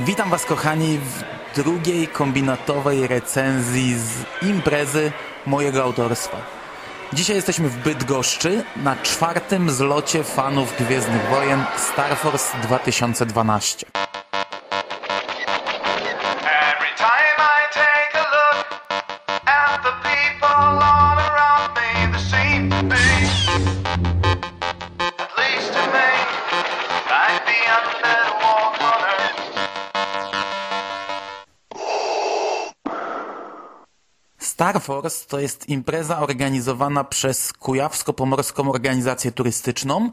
Witam Was, kochani, w drugiej kombinatowej recenzji z imprezy mojego autorstwa. Dzisiaj jesteśmy w Bydgoszczy na czwartym zlocie fanów Gwiezdnych Wojen Star Force 2012. Force to jest impreza organizowana przez Kujawsko-Pomorską Organizację Turystyczną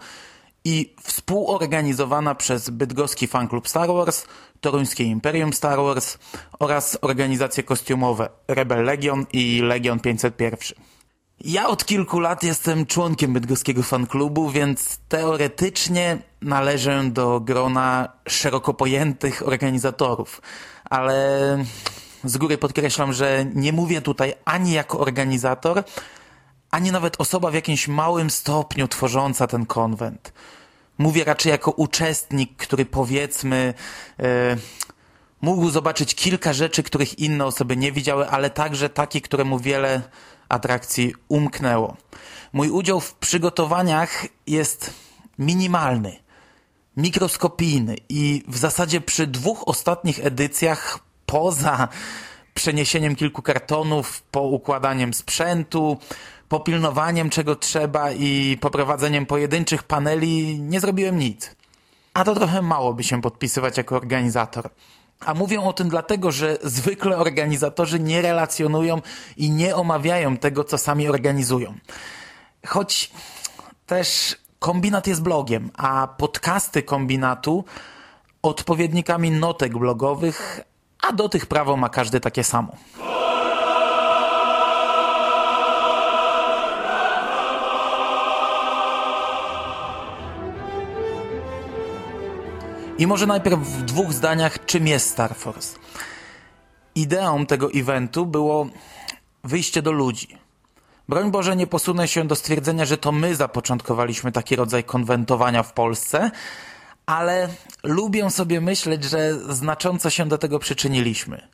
i współorganizowana przez Bydgoski Fan Club Star Wars, Toruńskie Imperium Star Wars oraz organizacje kostiumowe Rebel Legion i Legion 501. Ja od kilku lat jestem członkiem bydgoskiego fanklubu, więc teoretycznie należę do grona szeroko pojętych organizatorów, ale z góry podkreślam, że nie mówię tutaj ani jako organizator, ani nawet osoba w jakimś małym stopniu tworząca ten konwent. Mówię raczej jako uczestnik, który powiedzmy e, mógł zobaczyć kilka rzeczy, których inne osoby nie widziały, ale także takie, któremu wiele atrakcji umknęło. Mój udział w przygotowaniach jest minimalny, mikroskopijny i w zasadzie przy dwóch ostatnich edycjach poza przeniesieniem kilku kartonów, poukładaniem sprzętu, popilnowaniem czego trzeba i poprowadzeniem pojedynczych paneli nie zrobiłem nic. A to trochę mało by się podpisywać jako organizator. A mówię o tym dlatego, że zwykle organizatorzy nie relacjonują i nie omawiają tego, co sami organizują. Choć też kombinat jest blogiem, a podcasty kombinatu odpowiednikami notek blogowych, a do tych prawo ma każdy takie samo. I może najpierw w dwóch zdaniach, czym jest Star Force. Ideą tego eventu było wyjście do ludzi. Broń Boże, nie posunę się do stwierdzenia, że to my zapoczątkowaliśmy taki rodzaj konwentowania w Polsce, ale lubię sobie myśleć, że znacząco się do tego przyczyniliśmy.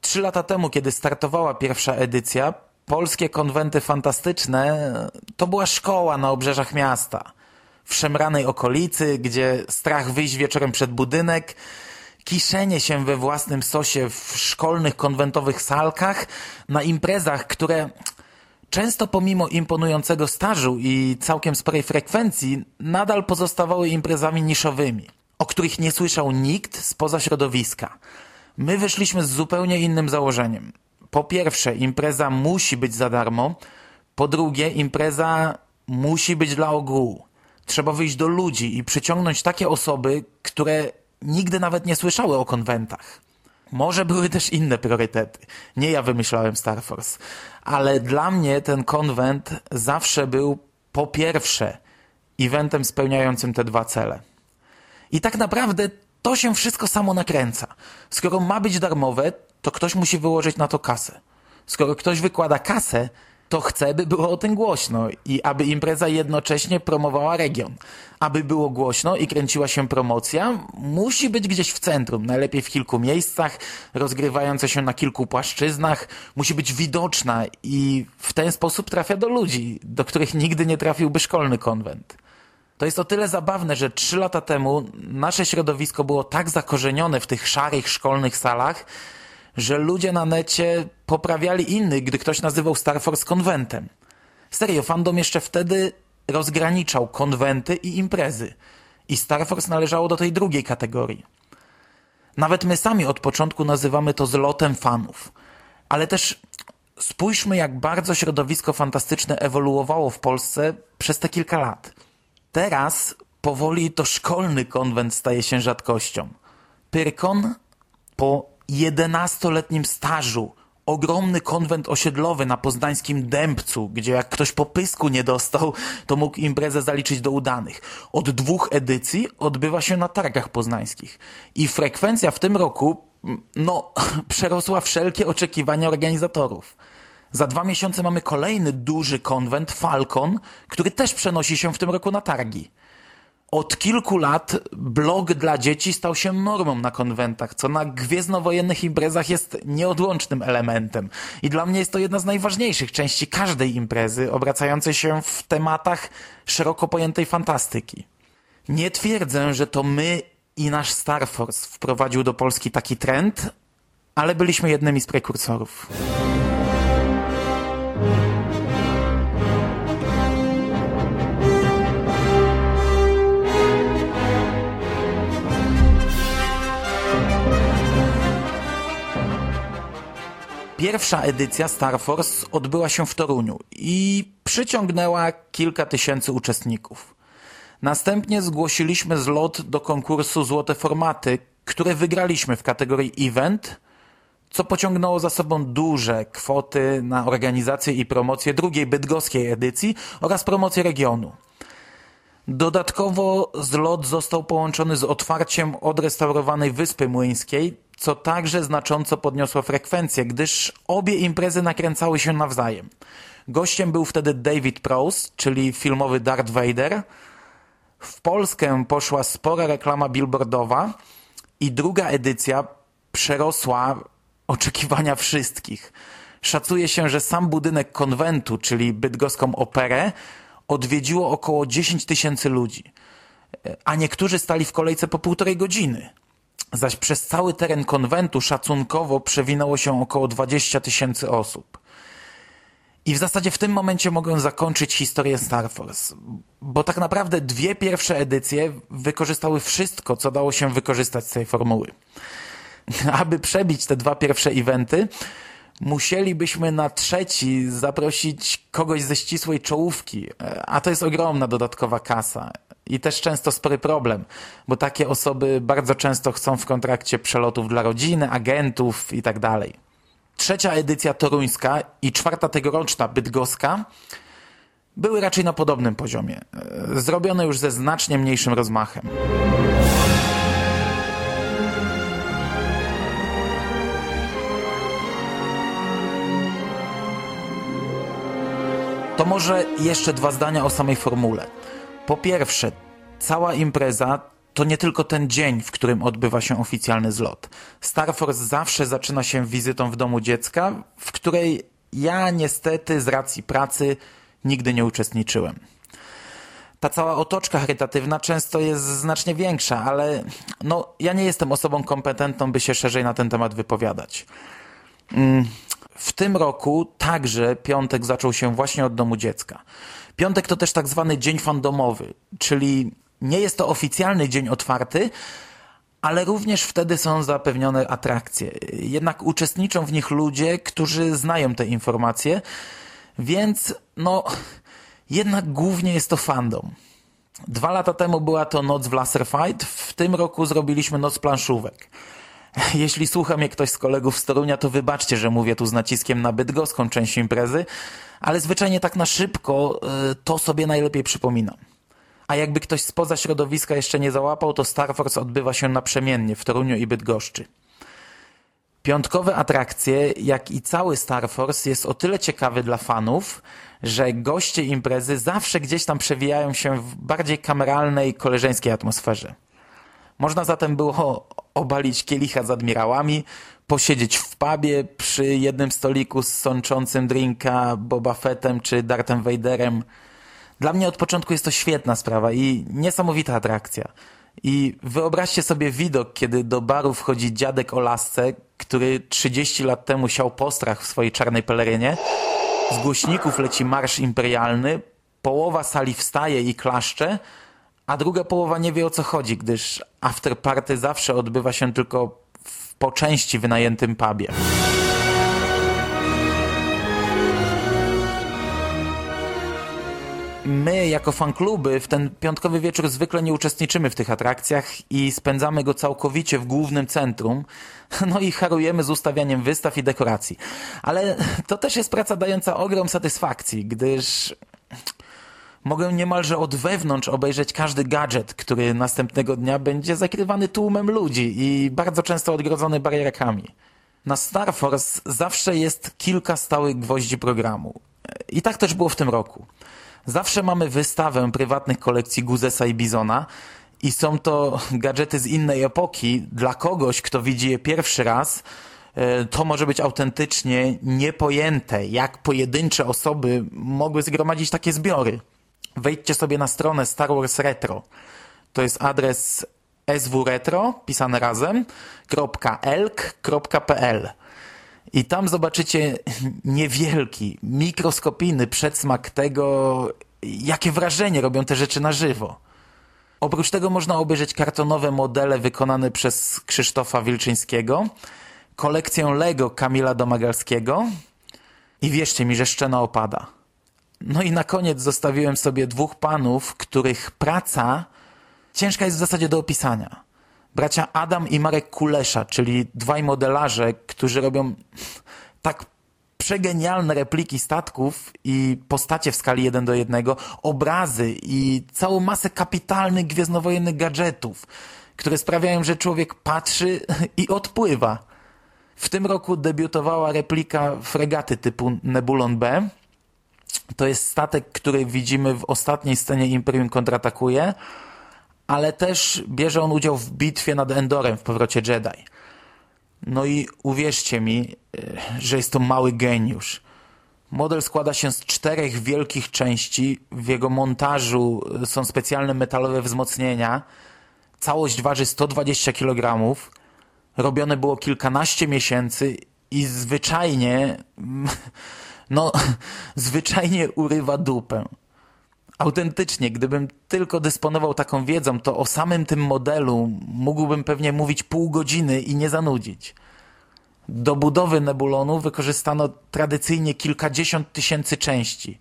Trzy lata temu, kiedy startowała pierwsza edycja, polskie konwenty fantastyczne to była szkoła na obrzeżach miasta. W szemranej okolicy, gdzie strach wyjść wieczorem przed budynek, kiszenie się we własnym sosie w szkolnych konwentowych salkach, na imprezach, które często pomimo imponującego stażu i całkiem sporej frekwencji nadal pozostawały imprezami niszowymi, o których nie słyszał nikt spoza środowiska. My wyszliśmy z zupełnie innym założeniem. Po pierwsze, impreza musi być za darmo. Po drugie, impreza musi być dla ogółu. Trzeba wyjść do ludzi i przyciągnąć takie osoby, które nigdy nawet nie słyszały o konwentach. Może były też inne priorytety. Nie ja wymyślałem Star Force. Ale dla mnie ten konwent zawsze był po pierwsze eventem spełniającym te dwa cele. I tak naprawdę to się wszystko samo nakręca. Skoro ma być darmowe, to ktoś musi wyłożyć na to kasę. Skoro ktoś wykłada kasę, to chce, by było o tym głośno i aby impreza jednocześnie promowała region. Aby było głośno i kręciła się promocja, musi być gdzieś w centrum, najlepiej w kilku miejscach, rozgrywająca się na kilku płaszczyznach, musi być widoczna i w ten sposób trafia do ludzi, do których nigdy nie trafiłby szkolny konwent. To jest o tyle zabawne, że trzy lata temu nasze środowisko było tak zakorzenione w tych szarych szkolnych salach, że ludzie na necie poprawiali innych, gdy ktoś nazywał Star Force konwentem. Serio, fandom jeszcze wtedy rozgraniczał konwenty i imprezy. I Star Force należało do tej drugiej kategorii. Nawet my sami od początku nazywamy to zlotem fanów. Ale też spójrzmy, jak bardzo środowisko fantastyczne ewoluowało w Polsce przez te kilka lat. Teraz powoli to szkolny konwent staje się rzadkością. Pyrkon po 11-letnim stażu ogromny konwent osiedlowy na poznańskim Dębcu, gdzie jak ktoś po pysku nie dostał, to mógł imprezę zaliczyć do udanych. Od dwóch edycji odbywa się na targach poznańskich. I frekwencja w tym roku, no, przerosła wszelkie oczekiwania organizatorów. Za dwa miesiące mamy kolejny duży konwent, Falcon, który też przenosi się w tym roku na targi. Od kilku lat blog dla dzieci stał się normą na konwentach, co na gwiezdnowojennych imprezach jest nieodłącznym elementem. I dla mnie jest to jedna z najważniejszych części każdej imprezy, obracającej się w tematach szeroko pojętej fantastyki. Nie twierdzę, że to my i nasz Star Force wprowadził do Polski taki trend, ale byliśmy jednymi z prekursorów. Pierwsza edycja Star Force odbyła się w Toruniu i przyciągnęła kilka tysięcy uczestników. Następnie zgłosiliśmy zlot do konkursu Złote Formaty, które wygraliśmy w kategorii Event, co pociągnęło za sobą duże kwoty na organizację i promocję drugiej bydgoskiej edycji oraz promocję regionu. Dodatkowo zlot został połączony z otwarciem odrestaurowanej Wyspy Młyńskiej, co także znacząco podniosło frekwencję, gdyż obie imprezy nakręcały się nawzajem. Gościem był wtedy David Prowse, czyli filmowy Darth Vader. W Polskę poszła spora reklama billboardowa i druga edycja przerosła oczekiwania wszystkich. Szacuje się, że sam budynek konwentu, czyli bydgoską operę, odwiedziło około 10 tysięcy ludzi, a niektórzy stali w kolejce po półtorej godziny. Zaś przez cały teren konwentu szacunkowo przewinęło się około 20 tysięcy osób. I w zasadzie w tym momencie mogę zakończyć historię Star Force, bo tak naprawdę dwie pierwsze edycje wykorzystały wszystko, co dało się wykorzystać z tej formuły. Aby przebić te dwa pierwsze eventy, musielibyśmy na trzeci zaprosić kogoś ze ścisłej czołówki, a to jest ogromna dodatkowa kasa. I też często spory problem, bo takie osoby bardzo często chcą w kontrakcie przelotów dla rodziny, agentów i tak. Trzecia edycja toruńska i czwarta tegoroczna bydgoska były raczej na podobnym poziomie, zrobione już ze znacznie mniejszym rozmachem. To może jeszcze dwa zdania o samej formule. Po pierwsze, cała impreza to nie tylko ten dzień, w którym odbywa się oficjalny zlot. Star Force zawsze zaczyna się wizytą w domu dziecka, w której ja niestety z racji pracy nigdy nie uczestniczyłem. Ta cała otoczka charytatywna często jest znacznie większa, ale no, ja nie jestem osobą kompetentną, by się szerzej na ten temat wypowiadać. W tym roku także piątek zaczął się właśnie od domu dziecka. Piątek to też tak zwany dzień fandomowy, czyli nie jest to oficjalny dzień otwarty, ale również wtedy są zapewnione atrakcje. Jednak uczestniczą w nich ludzie, którzy znają te informacje, więc no, jednak głównie jest to fandom. Dwa lata temu była to noc w Laser Fight, w tym roku zrobiliśmy noc planszówek. Jeśli słucha mnie ktoś z kolegów z Torunia, to wybaczcie, że mówię tu z naciskiem na bydgoską część imprezy, ale zwyczajnie tak na szybko y, to sobie najlepiej przypominam. A jakby ktoś spoza środowiska jeszcze nie załapał, to Star Force odbywa się naprzemiennie w Toruniu i Bydgoszczy. Piątkowe atrakcje, jak i cały Star Force jest o tyle ciekawy dla fanów, że goście imprezy zawsze gdzieś tam przewijają się w bardziej kameralnej, koleżeńskiej atmosferze. Można zatem było obalić kielicha z admirałami, posiedzieć w pubie przy jednym stoliku z sączącym drinka Boba Fettem czy Darthem Vaderem. Dla mnie od początku jest to świetna sprawa i niesamowita atrakcja. I wyobraźcie sobie widok, kiedy do baru wchodzi dziadek o lasce, który 30 lat temu siał postrach w swojej czarnej pelerynie. Z głośników leci marsz imperialny, połowa sali wstaje i klaszcze, a druga połowa nie wie o co chodzi, gdyż afterparty zawsze odbywa się tylko w po części wynajętym pubie. My, jako fankluby, w ten piątkowy wieczór zwykle nie uczestniczymy w tych atrakcjach i spędzamy go całkowicie w głównym centrum. No i harujemy z ustawianiem wystaw i dekoracji. Ale to też jest praca dająca ogrom satysfakcji, gdyż mogę niemalże od wewnątrz obejrzeć każdy gadżet, który następnego dnia będzie zakrywany tłumem ludzi i bardzo często odgrodzony barierkami. Na Star Force zawsze jest kilka stałych gwoździ programu. I tak też było w tym roku. Zawsze mamy wystawę prywatnych kolekcji Guzesa i Bizona i są to gadżety z innej epoki. Dla kogoś, kto widzi je pierwszy raz, e, to może być autentycznie niepojęte, jak pojedyncze osoby mogły zgromadzić takie zbiory. Wejdźcie sobie na stronę Star Wars Retro. To jest adres swretro, pisane razem, .elk.pl. I tam zobaczycie niewielki, mikroskopijny przedsmak tego, jakie wrażenie robią te rzeczy na żywo. Oprócz tego można obejrzeć kartonowe modele wykonane przez Krzysztofa Wilczyńskiego, kolekcję Lego Kamila Domagalskiego i wierzcie mi, że szczena opada. No i na koniec zostawiłem sobie dwóch panów, których praca ciężka jest w zasadzie do opisania. Bracia Adam i Marek Kulesza, czyli dwaj modelarze, którzy robią tak przegenialne repliki statków i postacie w skali 1 do 1, obrazy i całą masę kapitalnych gwiezdnowojennych gadżetów, które sprawiają, że człowiek patrzy i odpływa. W tym roku debiutowała replika fregaty typu Nebulon B. To jest statek, który widzimy w ostatniej scenie Imperium kontratakuje, ale też bierze on udział w bitwie nad Endorem w powrocie Jedi. No i uwierzcie mi, e, że jest to mały geniusz. Model składa się z czterech wielkich części. W jego montażu są specjalne metalowe wzmocnienia. Całość waży 120 kg. Robione było kilkanaście miesięcy i zwyczajnie, no, zwyczajnie urywa dupę. Autentycznie, gdybym tylko dysponował taką wiedzą, to o samym tym modelu mógłbym pewnie mówić pół godziny i nie zanudzić. Do budowy nebulonu wykorzystano tradycyjnie kilkadziesiąt tysięcy części,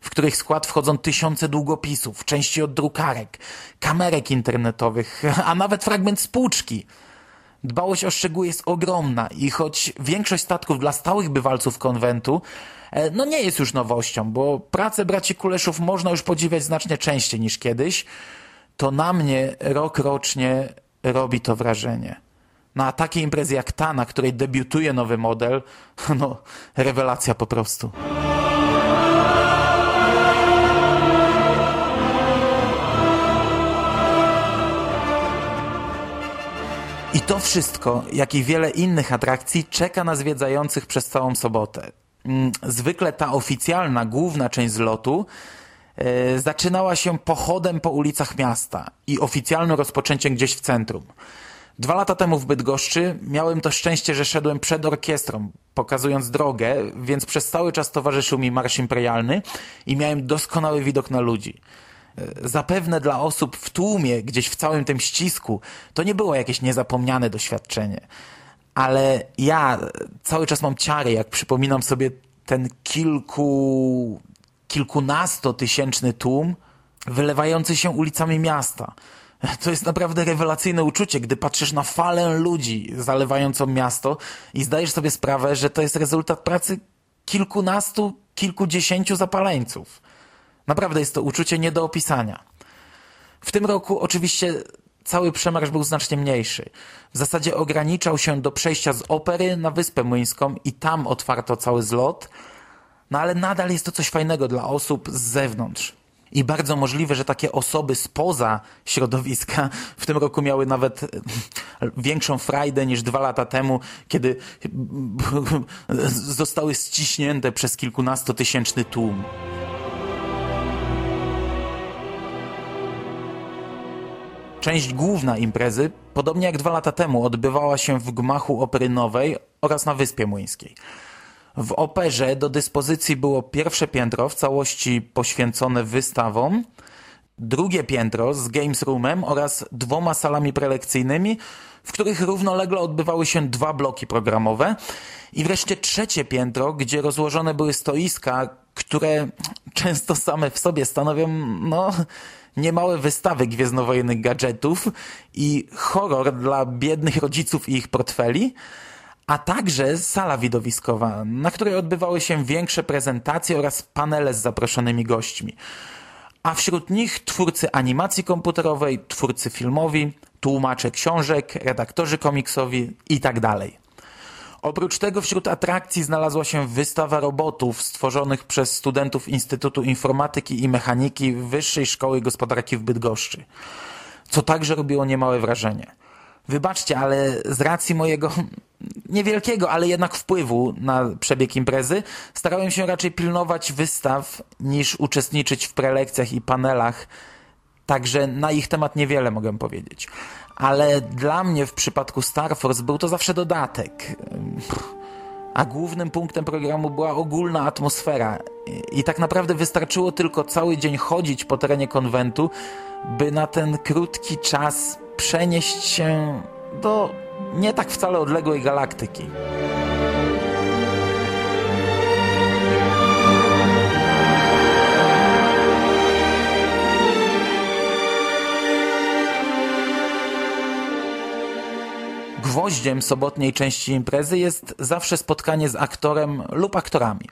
w których skład wchodzą tysiące długopisów, części od drukarek, kamerek internetowych, a nawet fragment spłuczki. Dbałość o szczegóły jest ogromna i choć większość statków dla stałych bywalców konwentu E, no nie jest już nowością, bo pracę braci Kuleszów można już podziwiać znacznie częściej niż kiedyś, to na mnie rok rocznie robi to wrażenie. No a takie imprezy jak ta, na której debiutuje nowy model, no rewelacja po prostu. To wszystko, jak i wiele innych atrakcji, czeka na zwiedzających przez całą sobotę. Mm, zwykle ta oficjalna, główna część zlotu e, zaczynała się pochodem po ulicach miasta i oficjalnym rozpoczęciem gdzieś w centrum. Dwa lata temu w Bydgoszczy miałem to szczęście, że szedłem przed orkiestrą, pokazując drogę, więc przez cały czas towarzyszył mi marsz imperialny i miałem doskonały widok na ludzi. E, zapewne dla osób w tłumie, gdzieś w całym tym ścisku, to nie było jakieś niezapomniane doświadczenie ale ja cały czas mam ciary, jak przypominam sobie ten kilku, kilkunastotysięczny tłum wylewający się ulicami miasta. To jest naprawdę rewelacyjne uczucie, gdy patrzysz na falę ludzi zalewającą miasto i zdajesz sobie sprawę, że to jest rezultat pracy kilkunastu, kilkudziesięciu zapaleńców. Naprawdę jest to uczucie nie do opisania. W tym roku oczywiście cały przemarsz był znacznie mniejszy. W zasadzie ograniczał się do przejścia z opery na Wyspę Młyńską i tam otwarto cały zlot, no ale nadal jest to coś fajnego dla osób z zewnątrz. I bardzo możliwe, że takie osoby spoza środowiska w tym roku miały nawet większą frajdę niż dwa lata temu, kiedy zostały ściśnięte przez kilkunastotysięczny tłum. Część główna imprezy, podobnie jak dwa lata temu, odbywała się w gmachu Opery Nowej oraz na Wyspie Młyńskiej. W operze do dyspozycji było pierwsze piętro w całości poświęcone wystawom, drugie piętro z Games Roomem oraz dwoma salami prelekcyjnymi, w których równolegle odbywały się dwa bloki programowe i wreszcie trzecie piętro, gdzie rozłożone były stoiska, które często same w sobie stanowią, no, niemałe wystawy gwiezdnowojennych gadżetów i horror dla biednych rodziców i ich portfeli, a także sala widowiskowa, na której odbywały się większe prezentacje oraz panele z zaproszonymi gośćmi. A wśród nich twórcy animacji komputerowej, twórcy filmowi, tłumacze książek, redaktorzy komiksowi itd. Oprócz tego wśród atrakcji znalazła się wystawa robotów stworzonych przez studentów Instytutu Informatyki i Mechaniki Wyższej Szkoły Gospodarki w Bydgoszczy, co także robiło niemałe wrażenie. Wybaczcie, ale z racji mojego niewielkiego, ale jednak wpływu na przebieg imprezy, starałem się raczej pilnować wystaw niż uczestniczyć w prelekcjach i panelach, także na ich temat niewiele mogę powiedzieć. Ale dla mnie w przypadku Star Force był to zawsze dodatek. A głównym punktem programu była ogólna atmosfera. I, tak naprawdę wystarczyło tylko cały dzień chodzić po terenie konwentu, by na ten krótki czas przenieść się do nie tak wcale odległej galaktyki. Gwoździem sobotniej części imprezy jest zawsze spotkanie z aktorem lub aktorami.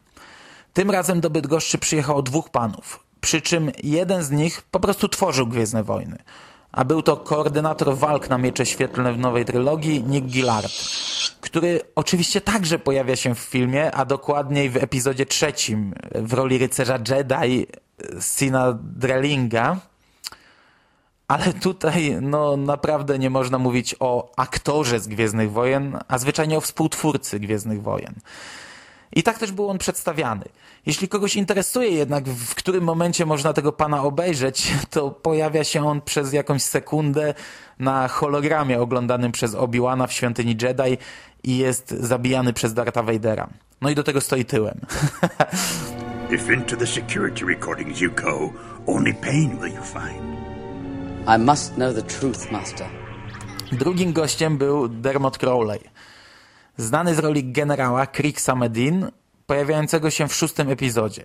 Tym razem do Bydgoszczy przyjechało dwóch panów, przy czym jeden z nich po prostu tworzył Gwiezdne Wojny – a był to koordynator walk na miecze świetlne w nowej trylogii Nick Gillard, który oczywiście także pojawia się w filmie, a dokładniej w epizodzie trzecim w roli rycerza Jedi Sina Drelinga. Ale tutaj no naprawdę nie można mówić o aktorze z Gwiezdnych Wojen, a zwyczajnie o współtwórcy Gwiezdnych Wojen. I tak też był on przedstawiany. Jeśli kogoś interesuje jednak, w którym momencie można tego pana obejrzeć, to pojawia się on przez jakąś sekundę na hologramie oglądanym przez Obi-Wana w świątyni Jedi i jest zabijany przez Dartha Vadera. No i do tego stoi tyłem. If into the security recordings you go, only pain will you find. I must know the truth, Master. Drugim gościem był Dermot Crowley. Znany z roli generała Krixa Medin, pojawiającego się w szóstym epizodzie.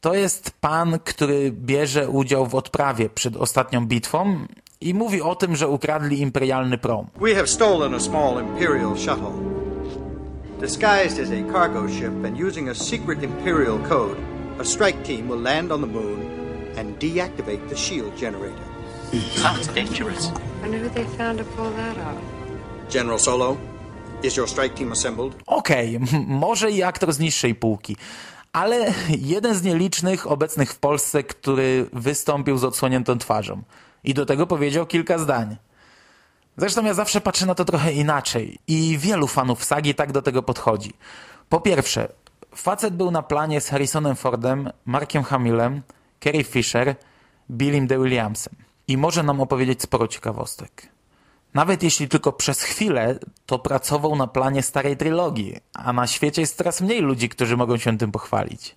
To jest pan, który bierze udział w odprawie przed ostatnią bitwą i mówi o tym, że ukradli imperialny prom. We have stolen a small Imperial shuttle. Disguised as a cargo ship and using a secret Imperial code, a strike team will land on the moon and deactivate the shield generator. Sounds dangerous. Wonder who they found to pull that off. General Solo, is your strike team assembled? Okej, okay, może i aktor z niższej półki, ale jeden z nielicznych obecnych w Polsce, który wystąpił z odsłoniętą twarzą. I do tego powiedział kilka zdań. Zresztą ja zawsze patrzę na to trochę inaczej i wielu fanów sagi tak do tego podchodzi. Po pierwsze, facet był na planie z Harrisonem Fordem, Markiem Hamillem, Carrie Fisher, Billym de Williamsem i może nam opowiedzieć sporo ciekawostek. Nawet jeśli tylko przez chwilę, to pracował na planie starej trylogii, a na świecie jest coraz mniej ludzi, którzy mogą się tym pochwalić.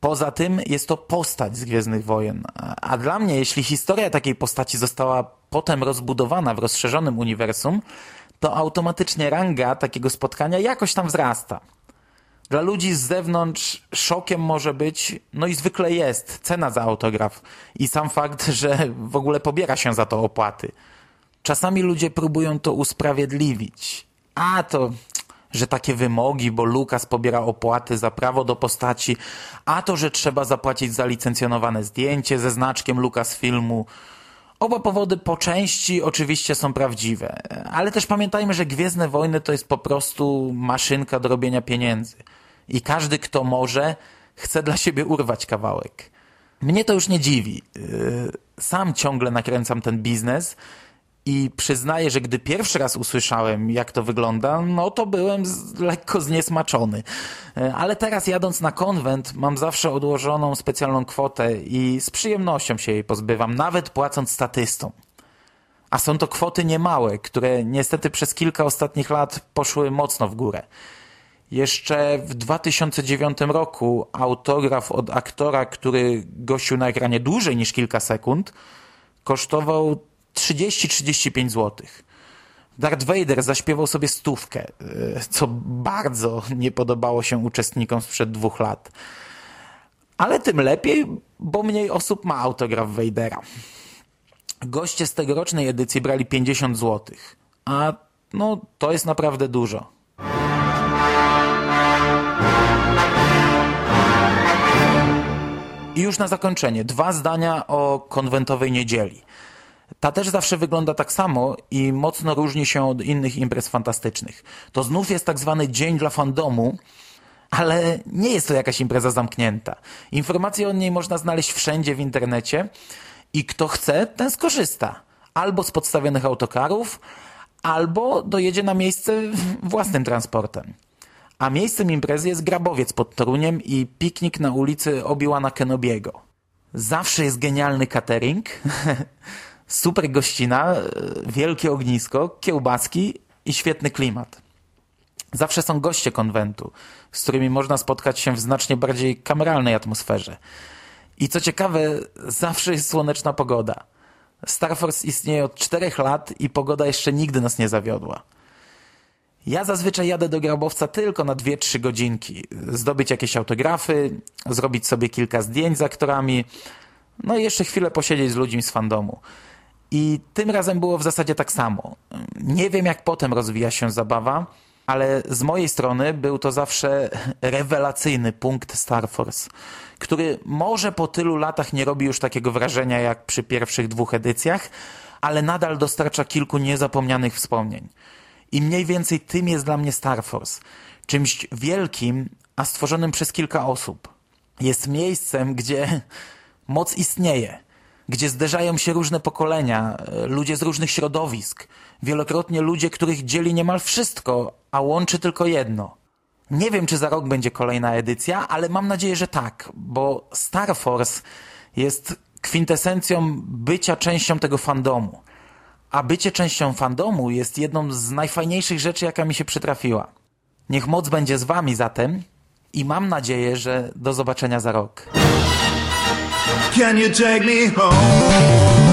Poza tym jest to postać z Gwiezdnych Wojen, a dla mnie, jeśli historia takiej postaci została potem rozbudowana w rozszerzonym uniwersum, to automatycznie ranga takiego spotkania jakoś tam wzrasta. Dla ludzi z zewnątrz szokiem może być, no i zwykle jest, cena za autograf i sam fakt, że w ogóle pobiera się za to opłaty. Czasami ludzie próbują to usprawiedliwić. A to, że takie wymogi, bo Lukas pobiera opłaty za prawo do postaci, a to, że trzeba zapłacić za licencjonowane zdjęcie ze znaczkiem Lucasfilmu. Oba powody po części oczywiście są prawdziwe, ale też pamiętajmy, że Gwiezdne Wojny to jest po prostu maszynka do robienia pieniędzy. I każdy, kto może, chce dla siebie urwać kawałek. Mnie to już nie dziwi. Yy, sam ciągle nakręcam ten biznes, i przyznaję, że gdy pierwszy raz usłyszałem, jak to wygląda, no to byłem z, lekko zniesmaczony. E, ale teraz jadąc na konwent, mam zawsze odłożoną specjalną kwotę i z przyjemnością się jej pozbywam, nawet płacąc statystom. A są to kwoty niemałe, które niestety przez kilka ostatnich lat poszły mocno w górę. Jeszcze w 2009 roku autograf od aktora, który gościł na ekranie dłużej niż kilka sekund, kosztował 30-35 zł. Darth Vader zaśpiewał sobie stówkę, e, co bardzo nie podobało się uczestnikom sprzed dwóch lat. Ale tym lepiej, bo mniej osób ma autograf Vadera. Goście z tegorocznej edycji brali 50 zł, a no to jest naprawdę dużo. I już na zakończenie dwa zdania o konwentowej niedzieli. Ta też zawsze wygląda tak samo i mocno różni się od innych imprez fantastycznych. To znów jest tak zwany dzień dla fandomu, ale nie jest to jakaś impreza zamknięta. Informacje o niej można znaleźć wszędzie w internecie i kto chce, ten skorzysta. Albo z podstawionych autokarów, albo dojedzie na miejsce własnym transportem. A miejscem imprezy jest Grabowiec pod Toruniem i piknik na ulicy Obi-Wana Kenobiego. Zawsze jest genialny catering, super gościna, wielkie ognisko, kiełbaski i świetny klimat. Zawsze są goście konwentu, z którymi można spotkać się w znacznie bardziej kameralnej atmosferze. I co ciekawe, zawsze jest słoneczna pogoda. Star Force istnieje od czterech lat i pogoda jeszcze nigdy nas nie zawiodła. Ja zazwyczaj jadę do grabowca tylko na 2-3 godzinki. Zdobyć jakieś autografy, zrobić sobie kilka zdjęć z aktorami, no i jeszcze chwilę posiedzieć z ludźmi z fandomu. I tym razem było w zasadzie tak samo. Nie wiem, jak potem rozwija się zabawa, ale z mojej strony był to zawsze rewelacyjny punkt Star Force, który może po tylu latach nie robi już takiego wrażenia jak przy pierwszych dwóch edycjach, ale nadal dostarcza kilku niezapomnianych wspomnień. I mniej więcej tym jest dla mnie Star Force. Czymś wielkim, a stworzonym przez kilka osób. Jest miejscem, gdzie moc istnieje, gdzie zderzają się różne pokolenia, e, ludzie z różnych środowisk, wielokrotnie ludzie, których dzieli niemal wszystko, a łączy tylko jedno. Nie wiem, czy za rok będzie kolejna edycja, ale mam nadzieję, że tak, bo Star Force jest kwintesencją bycia częścią tego fandomu. A bycie częścią fandomu jest jedną z najfajniejszych rzeczy, jaka mi się przytrafiła. Niech moc będzie z wami zatem i mam nadzieję, że do zobaczenia za rok. Can you take me home?